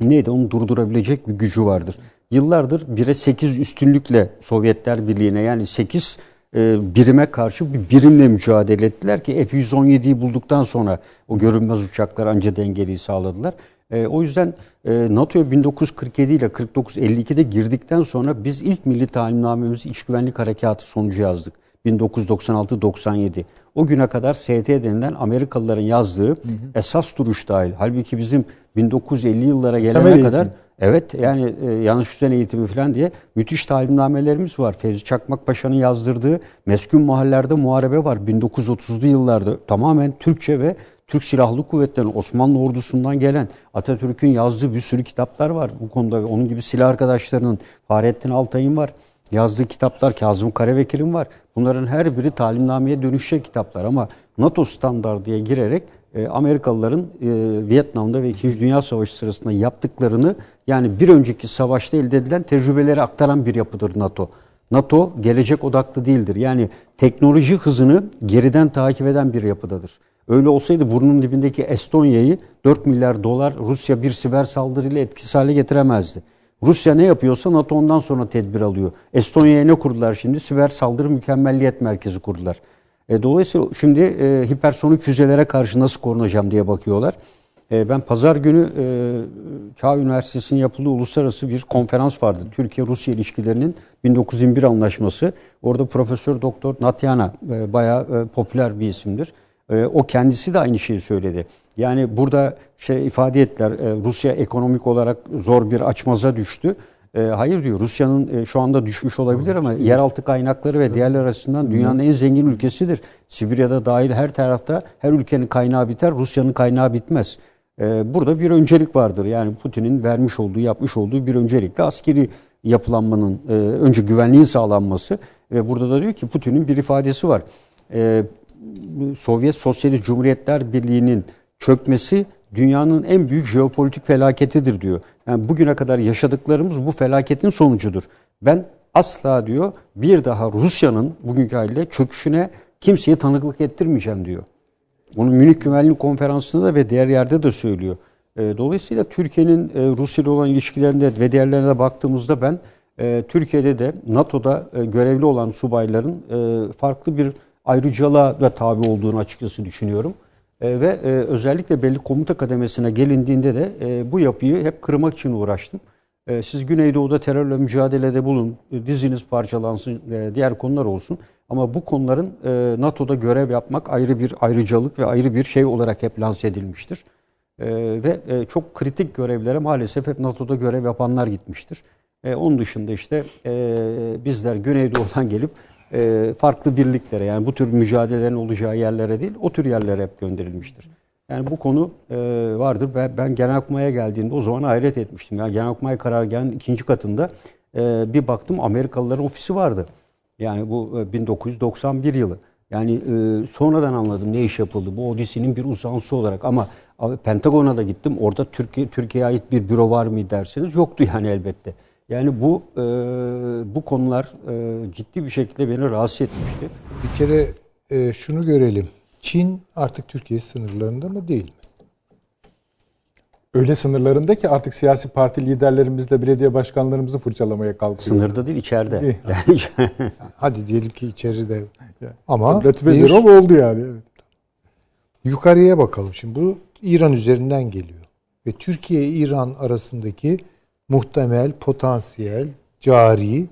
neydi onu durdurabilecek bir gücü vardır. Yıllardır 1'e 8 üstünlükle Sovyetler Birliği'ne yani 8 e, birime karşı bir birimle mücadele ettiler ki F-117'yi bulduktan sonra o görünmez uçaklar anca dengeliği sağladılar. E, o yüzden e, NATO'ya 1947 ile 49-52'de girdikten sonra biz ilk milli talimnamemizi iç güvenlik harekatı sonucu yazdık. 1996-97. O güne kadar ST denilen Amerikalıların yazdığı esas duruş dahil. Halbuki bizim 1950 yıllara gelene Temel eğitim. Evet yani e, yanlış düzen eğitimi falan diye müthiş talimnamelerimiz var. Fevzi Çakmak Paşa'nın yazdırdığı meskun mahallelerde muharebe var. 1930'lu yıllarda tamamen Türkçe ve Türk Silahlı Kuvvetleri'nin Osmanlı ordusundan gelen Atatürk'ün yazdığı bir sürü kitaplar var bu konuda. Onun gibi silah arkadaşlarının Fahrettin Altay'ın var. Yazdığı kitaplar Kazım Karabekir'in var. Bunların her biri talimnameye dönüşecek kitaplar ama NATO standardıya girerek e, Amerikalıların e, Vietnam'da ve 2. Dünya Savaşı sırasında yaptıklarını yani bir önceki savaşta elde edilen tecrübeleri aktaran bir yapıdır NATO. NATO gelecek odaklı değildir. Yani teknoloji hızını geriden takip eden bir yapıdadır. Öyle olsaydı burnun dibindeki Estonya'yı 4 milyar dolar Rusya bir siber saldırıyla etkisiz hale getiremezdi. Rusya ne yapıyorsa NATO ondan sonra tedbir alıyor. Estonya'ya ne kurdular şimdi? Siber saldırı mükemmelliyet merkezi kurdular. E, dolayısıyla şimdi e, hipersonik füzelere karşı nasıl korunacağım diye bakıyorlar. E, ben pazar günü e, Çağ Üniversitesi'nin yapıldığı uluslararası bir konferans vardı. Türkiye-Rusya ilişkilerinin 1921 anlaşması. Orada Profesör Doktor Natyana e, bayağı e, popüler bir isimdir. E, o kendisi de aynı şeyi söyledi. Yani burada şey ifade ettiler e, Rusya ekonomik olarak zor bir açmaza düştü. E, hayır diyor Rusya'nın e, şu anda düşmüş olabilir ama yeraltı kaynakları ve diğerler açısından dünyanın en zengin ülkesidir. Sibirya'da dahil her tarafta her ülkenin kaynağı biter, Rusya'nın kaynağı bitmez. Burada bir öncelik vardır. Yani Putin'in vermiş olduğu, yapmış olduğu bir öncelikle askeri yapılanmanın önce güvenliğin sağlanması ve burada da diyor ki Putin'in bir ifadesi var. Sovyet Sosyalist Cumhuriyetler Birliği'nin çökmesi dünyanın en büyük jeopolitik felaketidir diyor. Yani bugüne kadar yaşadıklarımız bu felaketin sonucudur. Ben asla diyor bir daha Rusya'nın bugünkü haliyle çöküşüne kimseye tanıklık ettirmeyeceğim diyor. Bunu Münih Güvenlik Konferansı'nda da ve diğer yerde de söylüyor. E, Dolayısıyla Türkiye'nin e, Rusya ile olan ilişkilerinde ve diğerlerine baktığımızda ben e, Türkiye'de de NATO'da e, görevli olan subayların farklı bir ayrıcalığa da tabi olduğunu açıkçası düşünüyorum. E, ve e, özellikle belli komuta kademesine gelindiğinde de e, bu yapıyı hep kırmak için uğraştım. Siz Güneydoğu'da terörle mücadelede bulun, diziniz parçalansın, diğer konular olsun. Ama bu konuların NATO'da görev yapmak ayrı bir ayrıcalık ve ayrı bir şey olarak hep lanse edilmiştir. Ve çok kritik görevlere maalesef hep NATO'da görev yapanlar gitmiştir. E, onun dışında işte bizler Güneydoğu'dan gelip e, farklı birliklere yani bu tür mücadelelerin olacağı yerlere değil o tür yerlere hep gönderilmiştir. Yani bu konu e, vardır. Ben, ben Genelkurmay'a geldiğimde o zaman hayret etmiştim. Yani Genelkurmay karargahının ikinci katında e, bir baktım Amerikalıların ofisi vardı. Yani bu e, 1991 yılı. Yani e, sonradan anladım ne iş yapıldı. Bu Odisi'nin bir uzantısı olarak ama Pentagon'a da gittim. Orada Türkiye Türkiye'ye ait bir büro var mı derseniz yoktu yani elbette. Yani bu e, bu konular e, ciddi bir şekilde beni rahatsız etmişti. Bir kere e, şunu görelim. Çin artık Türkiye sınırlarında mı değil mi? Öyle sınırlarında ki artık siyasi parti liderlerimizle belediye başkanlarımızı fırçalamaya kalkıyor. Sınırda değil içeride. Değil. Yani Hadi diyelim ki içeride. Ama Latif bir oldu yani. Evet. yukarıya bakalım. Şimdi bu İran üzerinden geliyor. Ve Türkiye-İran arasındaki muhtemel, potansiyel, cari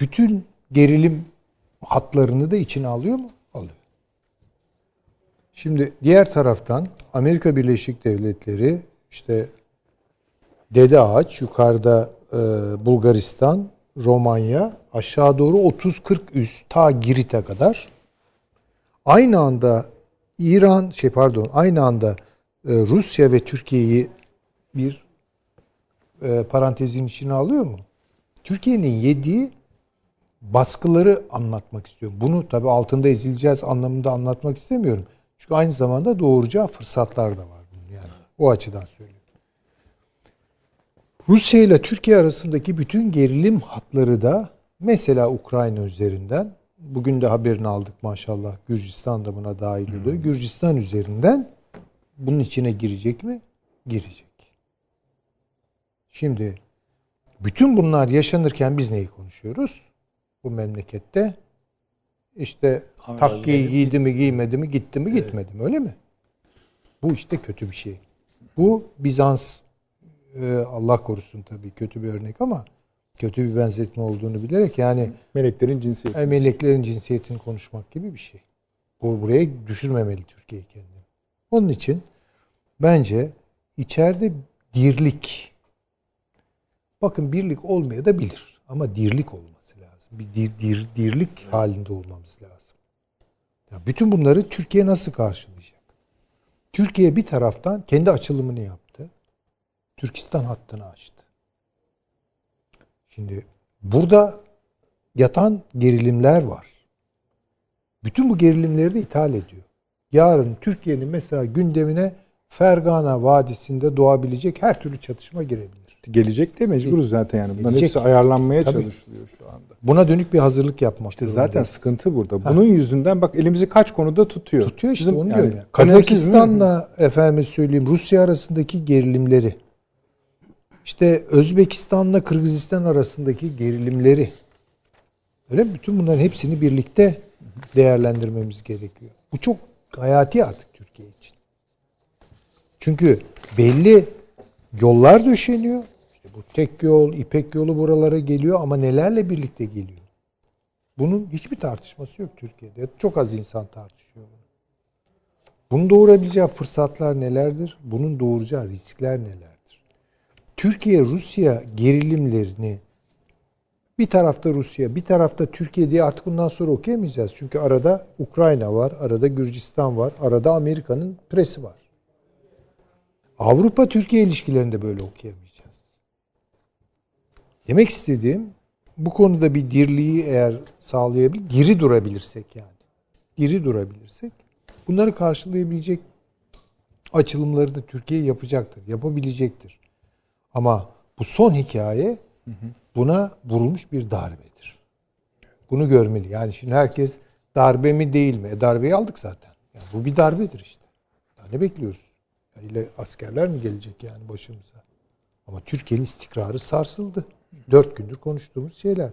bütün gerilim hatlarını da içine alıyor mu? Alıyor. Şimdi diğer taraftan Amerika Birleşik Devletleri işte Dede Ağaç yukarıda e, Bulgaristan, Romanya aşağı doğru 30-40 üst ta Girit'e kadar aynı anda İran şey pardon aynı anda e, Rusya ve Türkiye'yi bir e, parantezin içine alıyor mu? Türkiye'nin yediği baskıları anlatmak istiyorum. Bunu tabi altında ezileceğiz anlamında anlatmak istemiyorum. Çünkü aynı zamanda doğuracağı fırsatlar da var bunun yani. O açıdan söylüyorum. Rusya ile Türkiye arasındaki bütün gerilim hatları da mesela Ukrayna üzerinden bugün de haberini aldık maşallah Gürcistan da buna dahil oluyor. Gürcistan üzerinden bunun içine girecek mi? Girecek. Şimdi bütün bunlar yaşanırken biz neyi konuşuyoruz? Bu memlekette işte takkiyi giydi mi giymedi mi gitti mi gitmedi mi öyle mi? Bu işte kötü bir şey. Bu Bizans e, Allah korusun tabii kötü bir örnek ama kötü bir benzetme olduğunu bilerek yani Meleklerin cinsiyeti. e, meleklerin cinsiyetini konuşmak gibi bir şey. Bu buraya düşürmemeli Türkiye kendini. Onun için bence içeride dirlik bakın birlik olmaya da bilir ama dirlik olması lazım. Bir dir, dir, dirlik halinde olmamız lazım. Ya bütün bunları Türkiye nasıl karşılayacak? Türkiye bir taraftan kendi açılımını yaptı. Türkistan hattını açtı. Şimdi burada yatan gerilimler var. Bütün bu gerilimleri de ithal ediyor. Yarın Türkiye'nin mesela gündemine Fergana Vadisi'nde doğabilecek her türlü çatışma girebilir. Gelecek de mecburuz zaten yani. Bunların Gelecek. hepsi ayarlanmaya Tabii. çalışılıyor şu anda. Buna dönük bir hazırlık yapmak İşte zaten sıkıntı burada. Bunun yüzünden bak elimizi kaç konuda tutuyor. Tutuyor işte Bizim onu yani diyorum. Kazakistan'la efendim söyleyeyim Rusya arasındaki gerilimleri işte Özbekistan'la Kırgızistan arasındaki gerilimleri öyle? Bütün bunların hepsini birlikte değerlendirmemiz gerekiyor. Bu çok hayati artık Türkiye için. Çünkü belli yollar döşeniyor. İşte bu tek yol, İpek yolu buralara geliyor ama nelerle birlikte geliyor? Bunun hiçbir tartışması yok Türkiye'de. Çok az insan tartışıyor bunu. Bunun doğurabileceği fırsatlar nelerdir? Bunun doğuracağı riskler nelerdir? Türkiye-Rusya gerilimlerini bir tarafta Rusya, bir tarafta Türkiye diye artık bundan sonra okuyamayacağız. Çünkü arada Ukrayna var, arada Gürcistan var, arada Amerika'nın presi var. Avrupa-Türkiye ilişkilerinde böyle okuyamayacağız. Demek istediğim bu konuda bir dirliği eğer sağlayabilir, diri durabilirsek yani. Diri durabilirsek bunları karşılayabilecek açılımları da Türkiye yapacaktır, yapabilecektir. Ama bu son hikaye buna vurulmuş bir darbedir. Bunu görmeli. Yani şimdi herkes darbe mi değil mi? E darbeyi aldık zaten. Yani bu bir darbedir işte. Ya ne bekliyoruz? İle askerler mi gelecek yani başımıza? Ama Türkiye'nin istikrarı sarsıldı. Dört gündür konuştuğumuz şeyler.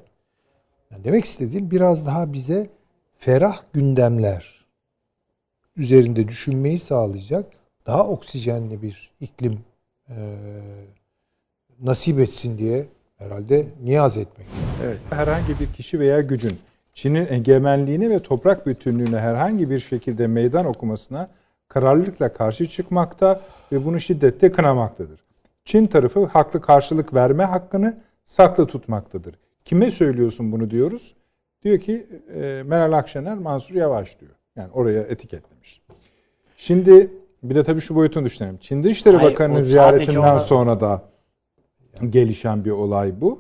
Yani demek istediğim biraz daha bize ferah gündemler üzerinde düşünmeyi sağlayacak daha oksijenli bir iklim e, nasip etsin diye herhalde niyaz etmek. Evet. Herhangi bir kişi veya gücün Çin'in egemenliğine ve toprak bütünlüğüne herhangi bir şekilde meydan okumasına kararlılıkla karşı çıkmakta ve bunu şiddetle kınamaktadır. Çin tarafı haklı karşılık verme hakkını saklı tutmaktadır. Kime söylüyorsun bunu diyoruz? Diyor ki e, Meral Akşener, Mansur Yavaş diyor. Yani oraya etiketlemiş. Şimdi bir de tabii şu boyutunu düşünelim. Çin Dışişleri Bakanı'nın ziyaretinden ona- sonra da gelişen bir olay bu.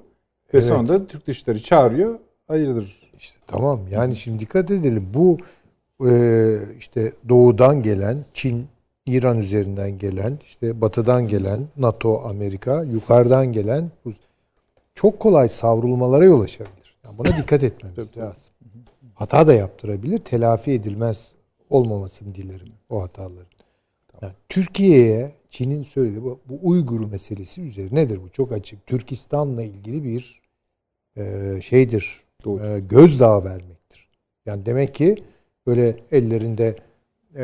Ve Evet. sonra da Türk Dışişleri çağırıyor. Hayırdır İşte tamam yani şimdi dikkat edelim. Bu işte doğudan gelen Çin, İran üzerinden gelen, işte batıdan gelen NATO, Amerika, yukarıdan gelen çok kolay savrulmalara yol açabilir. Yani buna dikkat etmemiz lazım. Hata da yaptırabilir, telafi edilmez olmamasını dilerim o hataların. Yani Türkiye'ye Çin'in söylediği bu, bu Uygur meselesi üzerinedir bu çok açık. Türkistan'la ilgili bir e, şeydir, Doğru. e, gözdağı vermektir. Yani demek ki böyle ellerinde e,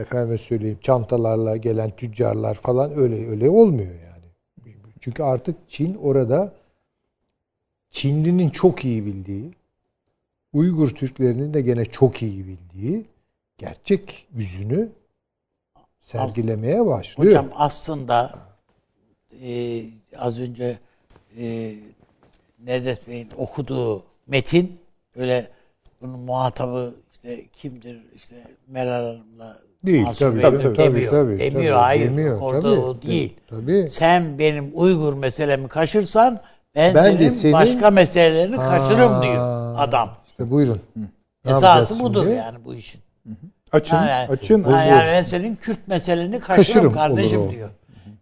efendime söyleyeyim çantalarla gelen tüccarlar falan öyle öyle olmuyor yani. Çünkü artık Çin orada Çinlinin çok iyi bildiği, Uygur Türklerinin de gene çok iyi bildiği gerçek yüzünü sergilemeye başlıyor. Hocam aslında e, az önce e, Nedet Bey'in okuduğu metin öyle bunun muhatabı işte kimdir işte Meral Hanım'la Değil, Mansur tabii, Bey'dir tabii, demiyor. tabii, demiyor tabii, hayır. demiyor, orada tabii, o değil. tabii. Sen benim Uygur meselemi kaşırsan ben, Ben senin, senin- başka meselelerini kaşırım Aa, diyor adam. İşte buyurun. Ne Esası budur şimdi? yani bu işin. Açın, Ha, yani, açın. ha, yani ben senin Kürt meseleni kaşırım, Kaşırım, kardeşim diyor.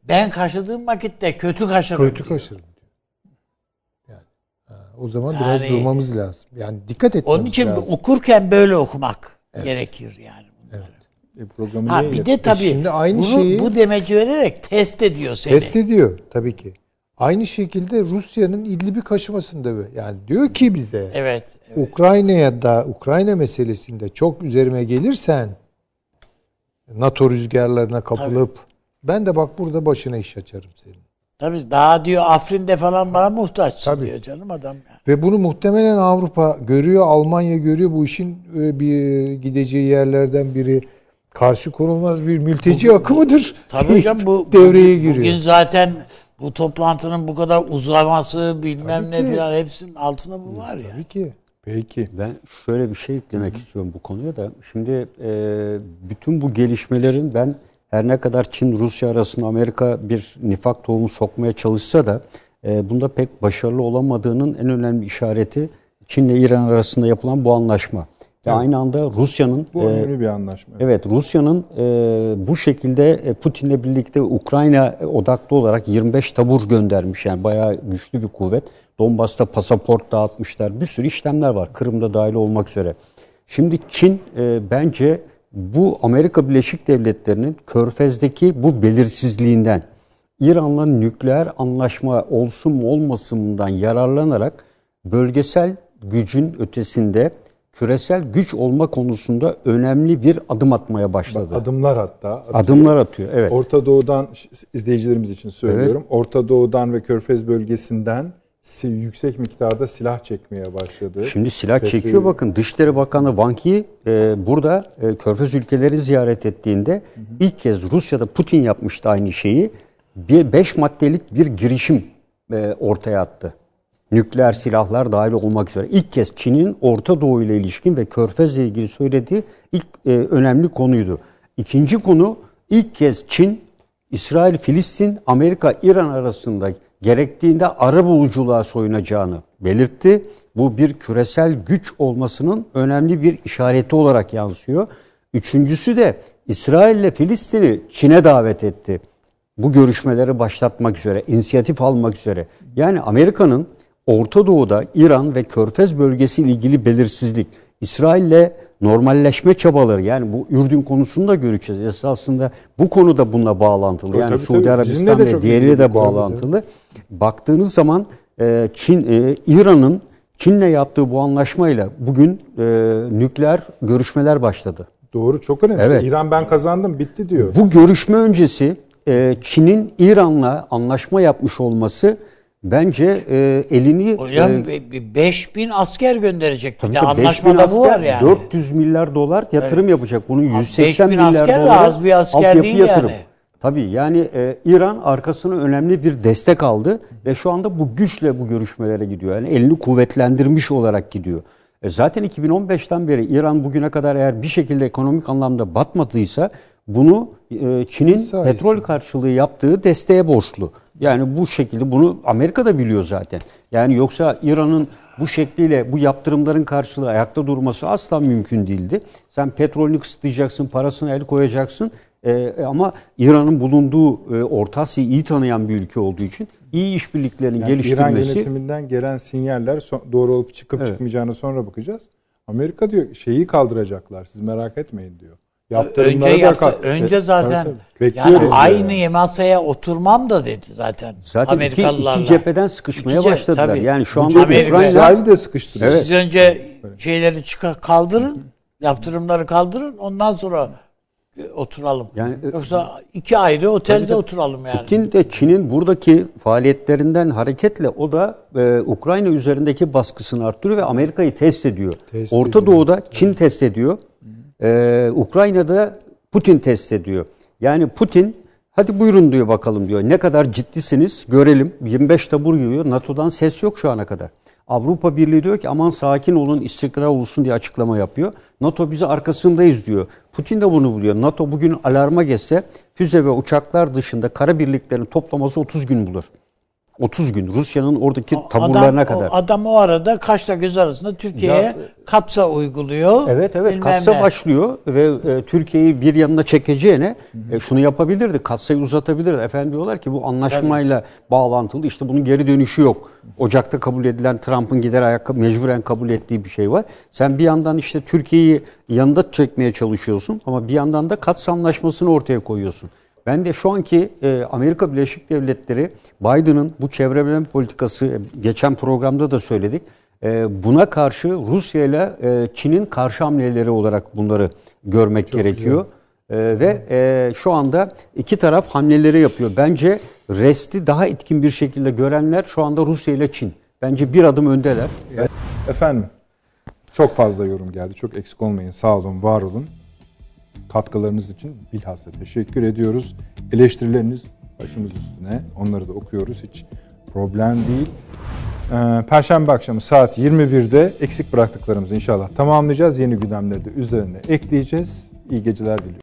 Ben kaşıdığım vakitte kötü kaşırım Kötü diyor. kaşırım ha, o zaman biraz Yani- durmamız lazım. Yani dikkat etmemiz Onun için lazım. okurken böyle okumak gerekir yani. bunları. E, programı Ha bir de tabii şimdi aynı bunu, şeyi- bu demeci vererek test ediyor seni. Test ediyor tabii ki. Aynı şekilde Rusya'nın İdlib'i kaşımasında. Yani diyor ki bize Evet. evet. Ukrayna'ya da Ukrayna meselesinde çok üzerime gelirsen NATO rüzgarlarına kapılıp ben de bak burada başına iş açarım senin. Tabii daha diyor Afrin'de falan bana muhtaçsın Tabii. diyor canım adam. Yani. Ve bunu muhtemelen Avrupa görüyor, Almanya görüyor. Bu işin e, bir gideceği yerlerden biri karşı konulmaz bir mülteci akımıdır. Tabii hocam bu devreye bugün, giriyor. Bugün zaten bu toplantının bu kadar uzaması bilmem Tabii ne ki. filan hepsinin altında bu var ya. Tabii ki. Peki. Ben şöyle bir şey eklemek istiyorum bu konuya da. Şimdi e, bütün bu gelişmelerin ben her ne kadar Çin-Rusya arasında Amerika bir nifak tohumu sokmaya çalışsa da e, bunda pek başarılı olamadığının en önemli işareti Çin ile İran arasında yapılan bu anlaşma. Ve aynı anda Rusya'nın Bu e, önemli bir anlaşma. Evet Rusya'nın e, bu şekilde e, Putin'le birlikte Ukrayna odaklı olarak 25 tabur göndermiş. Yani bayağı güçlü bir kuvvet. Donbas'ta pasaport dağıtmışlar. Bir sürü işlemler var. Kırım'da dahil olmak üzere. Şimdi Çin e, bence bu Amerika Birleşik Devletleri'nin Körfez'deki bu belirsizliğinden İran'la nükleer anlaşma olsun mu olmasından yararlanarak bölgesel gücün ötesinde küresel güç olma konusunda önemli bir adım atmaya başladı. Adımlar hatta. Adımlar atıyor. Evet. Orta Doğu'dan izleyicilerimiz için söylüyorum. Orta Doğu'dan ve Körfez bölgesinden si- yüksek miktarda silah çekmeye başladı. Şimdi silah Petrol- çekiyor bakın. Dışişleri Bakanı Wang Yi e, burada e, Körfez ülkeleri ziyaret ettiğinde ilk kez Rusya'da Putin yapmıştı aynı şeyi. Bir beş maddelik bir girişim e, ortaya attı. Nükleer silahlar dahil olmak üzere. İlk kez Çin'in Orta Doğu ile ilişkin ve Körfez ile ilgili söylediği ilk e, önemli konuydu. İkinci konu ilk kez Çin İsrail, Filistin, Amerika, İran arasında gerektiğinde ara buluculuğa soyunacağını belirtti. Bu bir küresel güç olmasının önemli bir işareti olarak yansıyor. Üçüncüsü de İsrail ile Filistin'i Çin'e davet etti. Bu görüşmeleri başlatmak üzere, inisiyatif almak üzere. Yani Amerika'nın Orta Doğu'da İran ve Körfez bölgesi ile ilgili belirsizlik, İsrail'le normalleşme çabaları yani bu Ürdün konusunu da göreceğiz. Esasında bu konu da bununla bağlantılı. Tabii, yani tabii, Suudi tabii. Arabistan ve diğeriyle de bağlantılı. Baktığınız zaman e, Çin, e, İran'ın Çin'le yaptığı bu anlaşmayla bugün e, nükleer görüşmeler başladı. Doğru çok önemli. Evet. İran ben kazandım bitti diyor. Bu görüşme öncesi e, Çin'in İran'la anlaşma yapmış olması bence e, elini Hocam e, bir- bir 5000 asker gönderecek. Bir de tabii 5000 anlaşmada bu var asker, yani. 400 milyar dolar yatırım yapacak. Bunun 180 5000 milyar asker dolar az bir asker değil yani. Tabii yani e, İran arkasına önemli bir destek aldı ve şu anda bu güçle bu görüşmelere gidiyor. Yani elini kuvvetlendirmiş olarak gidiyor. E, zaten 2015'ten beri İran bugüne kadar eğer bir şekilde ekonomik anlamda batmadıysa bunu e, Çin'in petrol karşılığı yaptığı desteğe borçlu. Yani bu şekilde bunu Amerika da biliyor zaten. Yani yoksa İran'ın bu şekliyle bu yaptırımların karşılığı ayakta durması asla mümkün değildi. Sen petrolünü kısıtlayacaksın, parasına el koyacaksın. Ee, ama İran'ın bulunduğu e, Orta Asya'yı iyi tanıyan bir ülke olduğu için iyi işbirliklerinin Yani İran geliştirilmesi yönetiminden gelen sinyaller doğru olup çıkıp Evet. çıkmayacağını sonra bakacağız. Amerika diyor şeyi kaldıracaklar. Siz merak etmeyin diyor. Yaptırımları Önce da yaptı, kalk- önce zaten yani aynı masaya oturmam da dedi zaten. zaten iki, iki cepheden sıkışmaya İki ce- başladılar. tabii. Yani şu anda Amerika- Ukrayna İsrail'i de sıkıştırıyor. Evet. Siz önce şeyleri çıkar kaldırın, yaptırımları kaldırın, ondan sonra oturalım. Yani, e, Yoksa iki ayrı otelde oturalım yani. Putin de Çin'in buradaki faaliyetlerinden hareketle o da e, Ukrayna üzerindeki baskısını arttırıyor ve Amerika'yı test ediyor. Test Orta ediyor. Doğu'da Çin test ediyor. E, Ukrayna'da Putin test ediyor. Yani Putin hadi buyurun diyor bakalım diyor. Ne kadar ciddisiniz görelim. 25 tabur yiyor. NATO'dan ses yok şu ana kadar. Avrupa Birliği diyor ki aman sakin olun istikrar olsun diye açıklama yapıyor. NATO bizi arkasındayız diyor. Putin de bunu buluyor. NATO bugün alarma geçse füze ve uçaklar dışında kara birliklerin toplaması 30 gün bulur. 30 gün Rusya'nın oradaki taburlarına adam, kadar. O, adam o arada kaşla göz arasında Türkiye'ye kapsa uyguluyor. Evet evet katsa ne. başlıyor ve e, Türkiye'yi bir yanına çekeceğine e, şunu yapabilirdi. Katsayı uzatabilirdi. Efendim diyorlar ki bu anlaşmayla bağlantılı işte bunun geri dönüşü yok. Ocak'ta kabul edilen Trump'ın gider ayak mecburen kabul ettiği bir şey var. Sen bir yandan işte Türkiye'yi yanında çekmeye çalışıyorsun ama bir yandan da Kats anlaşmasını ortaya koyuyorsun. Ben de şu anki e, Amerika Birleşik Devletleri Biden'ın bu çevre politikası e, geçen programda da söyledik. E, buna karşı Rusya ile Çin'in karşı hamleleri olarak bunları görmek gerekiyor. E, ve e, şu anda iki taraf hamleleri yapıyor. Bence resti daha etkin bir şekilde görenler şu anda Rusya ile Çin. Bence bir adım öndeler. Efendim çok fazla yorum geldi. Çok eksik olmayın. Sağ olun, var olun. Katkılarınız için bilhassa teşekkür ediyoruz. Eleştirileriniz başımız üstüne. Onları da okuyoruz. Hiç problem değil. Ee, Perşembe akşamı saat 21'de eksik bıraktıklarımızı inşallah tamamlayacağız. Yeni gündemleri de üzerine ekleyeceğiz. İyi geceler diliyorum.